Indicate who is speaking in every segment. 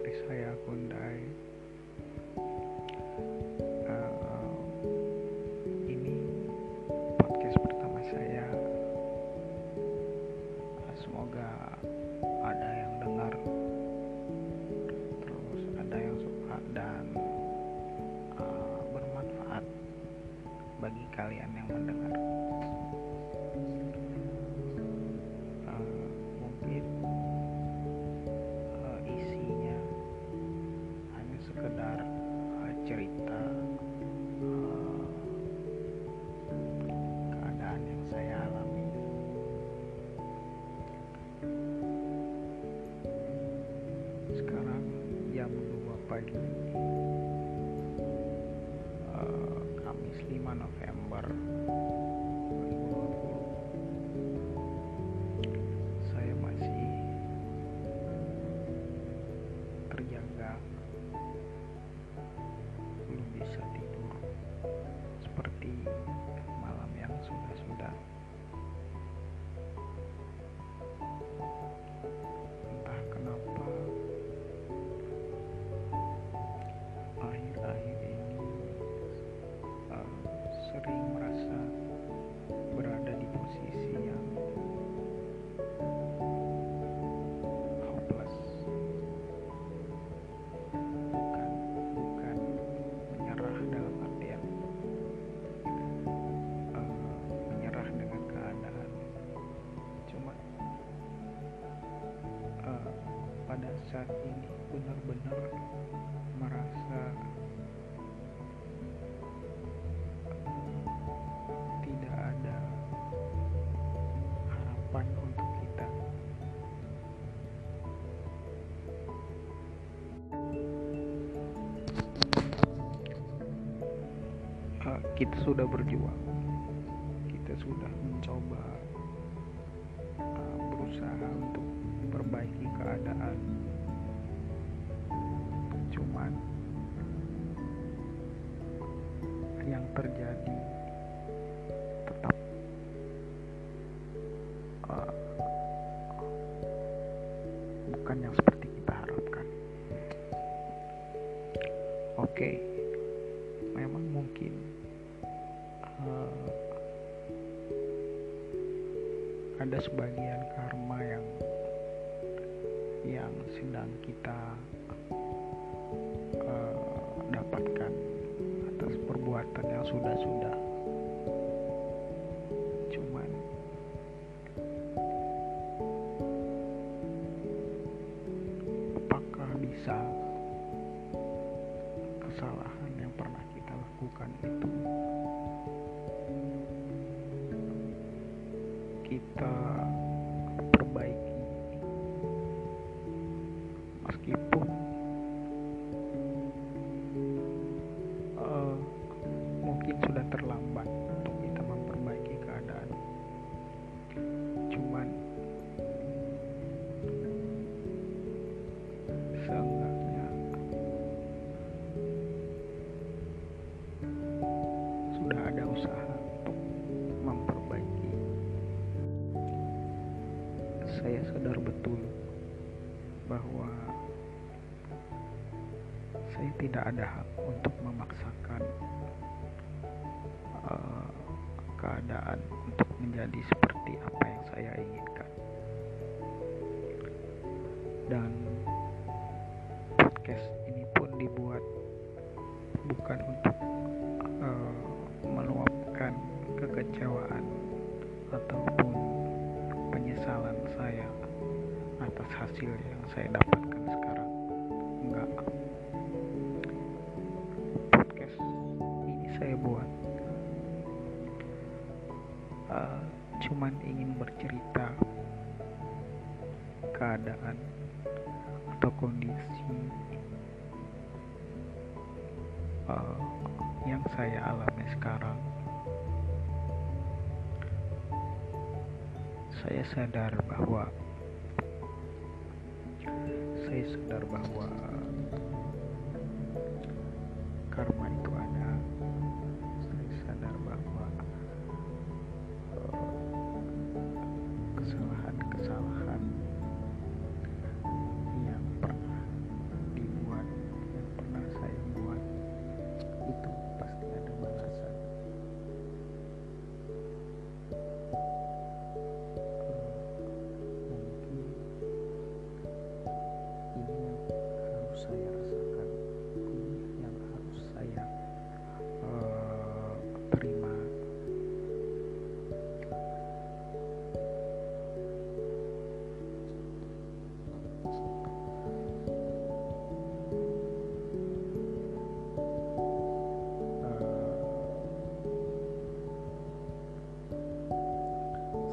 Speaker 1: saya Kundai. Uh, ini podcast pertama saya. Semoga ada yang dengar, terus ada yang suka dan uh, bermanfaat bagi kalian yang mendengar. Pagi uh, Kamis 5 November saat ini benar-benar merasa tidak ada harapan untuk kita. Uh, kita sudah berjuang. Kita sudah mencoba uh, berusaha untuk memperbaiki keadaan cuman yang terjadi tetap uh, bukan yang seperti kita harapkan. Oke memang mungkin uh, ada sebagian karma yang yang sedang kita uh, dapatkan atas perbuatan yang sudah-sudah. Cuman apakah bisa kesalahan yang pernah kita lakukan itu kita perbaiki? Meskipun saya tidak ada hak untuk memaksakan uh, keadaan untuk menjadi seperti apa yang saya inginkan. Dan podcast ini pun dibuat bukan untuk uh, meluapkan kekecewaan ataupun penyesalan saya atas hasil yang saya dapatkan sekarang. Enggak keadaan atau kondisi uh, yang saya alami sekarang. Saya sadar bahwa saya sadar bahwa karma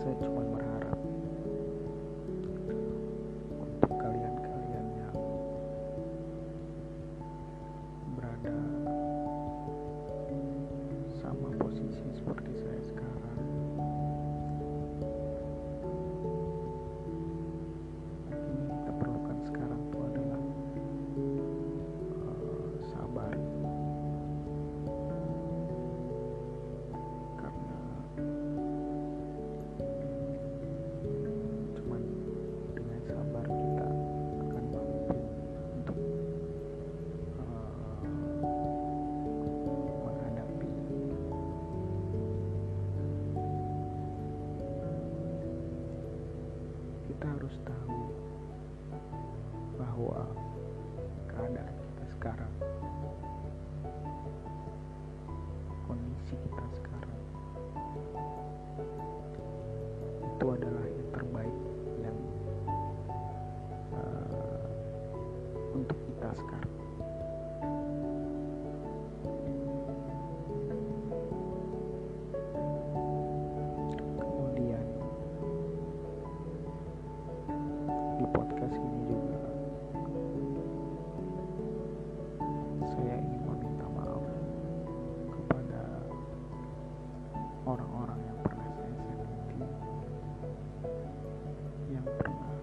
Speaker 1: 所以 harus tahu bahwa keadaan kita sekarang kondisi kita sekarang itu adalah yang terbaik yang uh, untuk kita sekarang orang-orang yang pernah saya sakiti yang pernah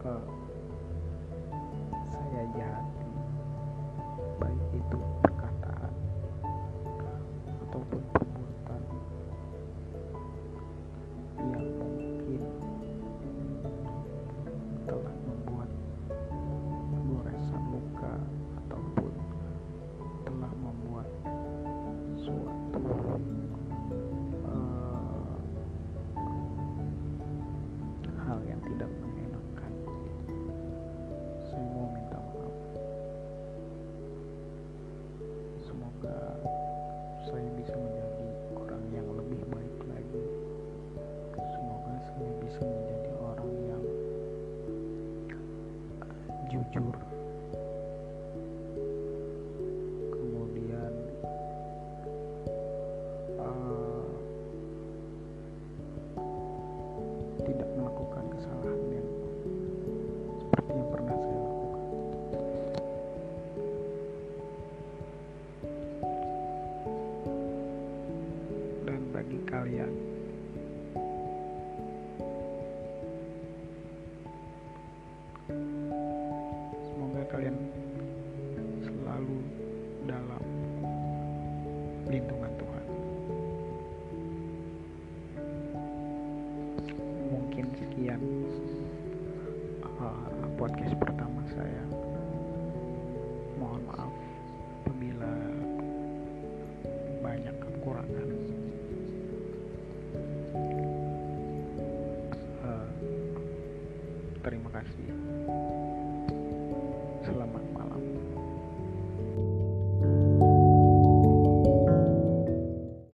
Speaker 1: ke saya jahati baik itu perkataan ataupun uh, selalu dalam lindungan Tuhan. Mungkin sekian uh, podcast pertama saya. Mohon maaf apabila banyak kekurangan. Uh, terima kasih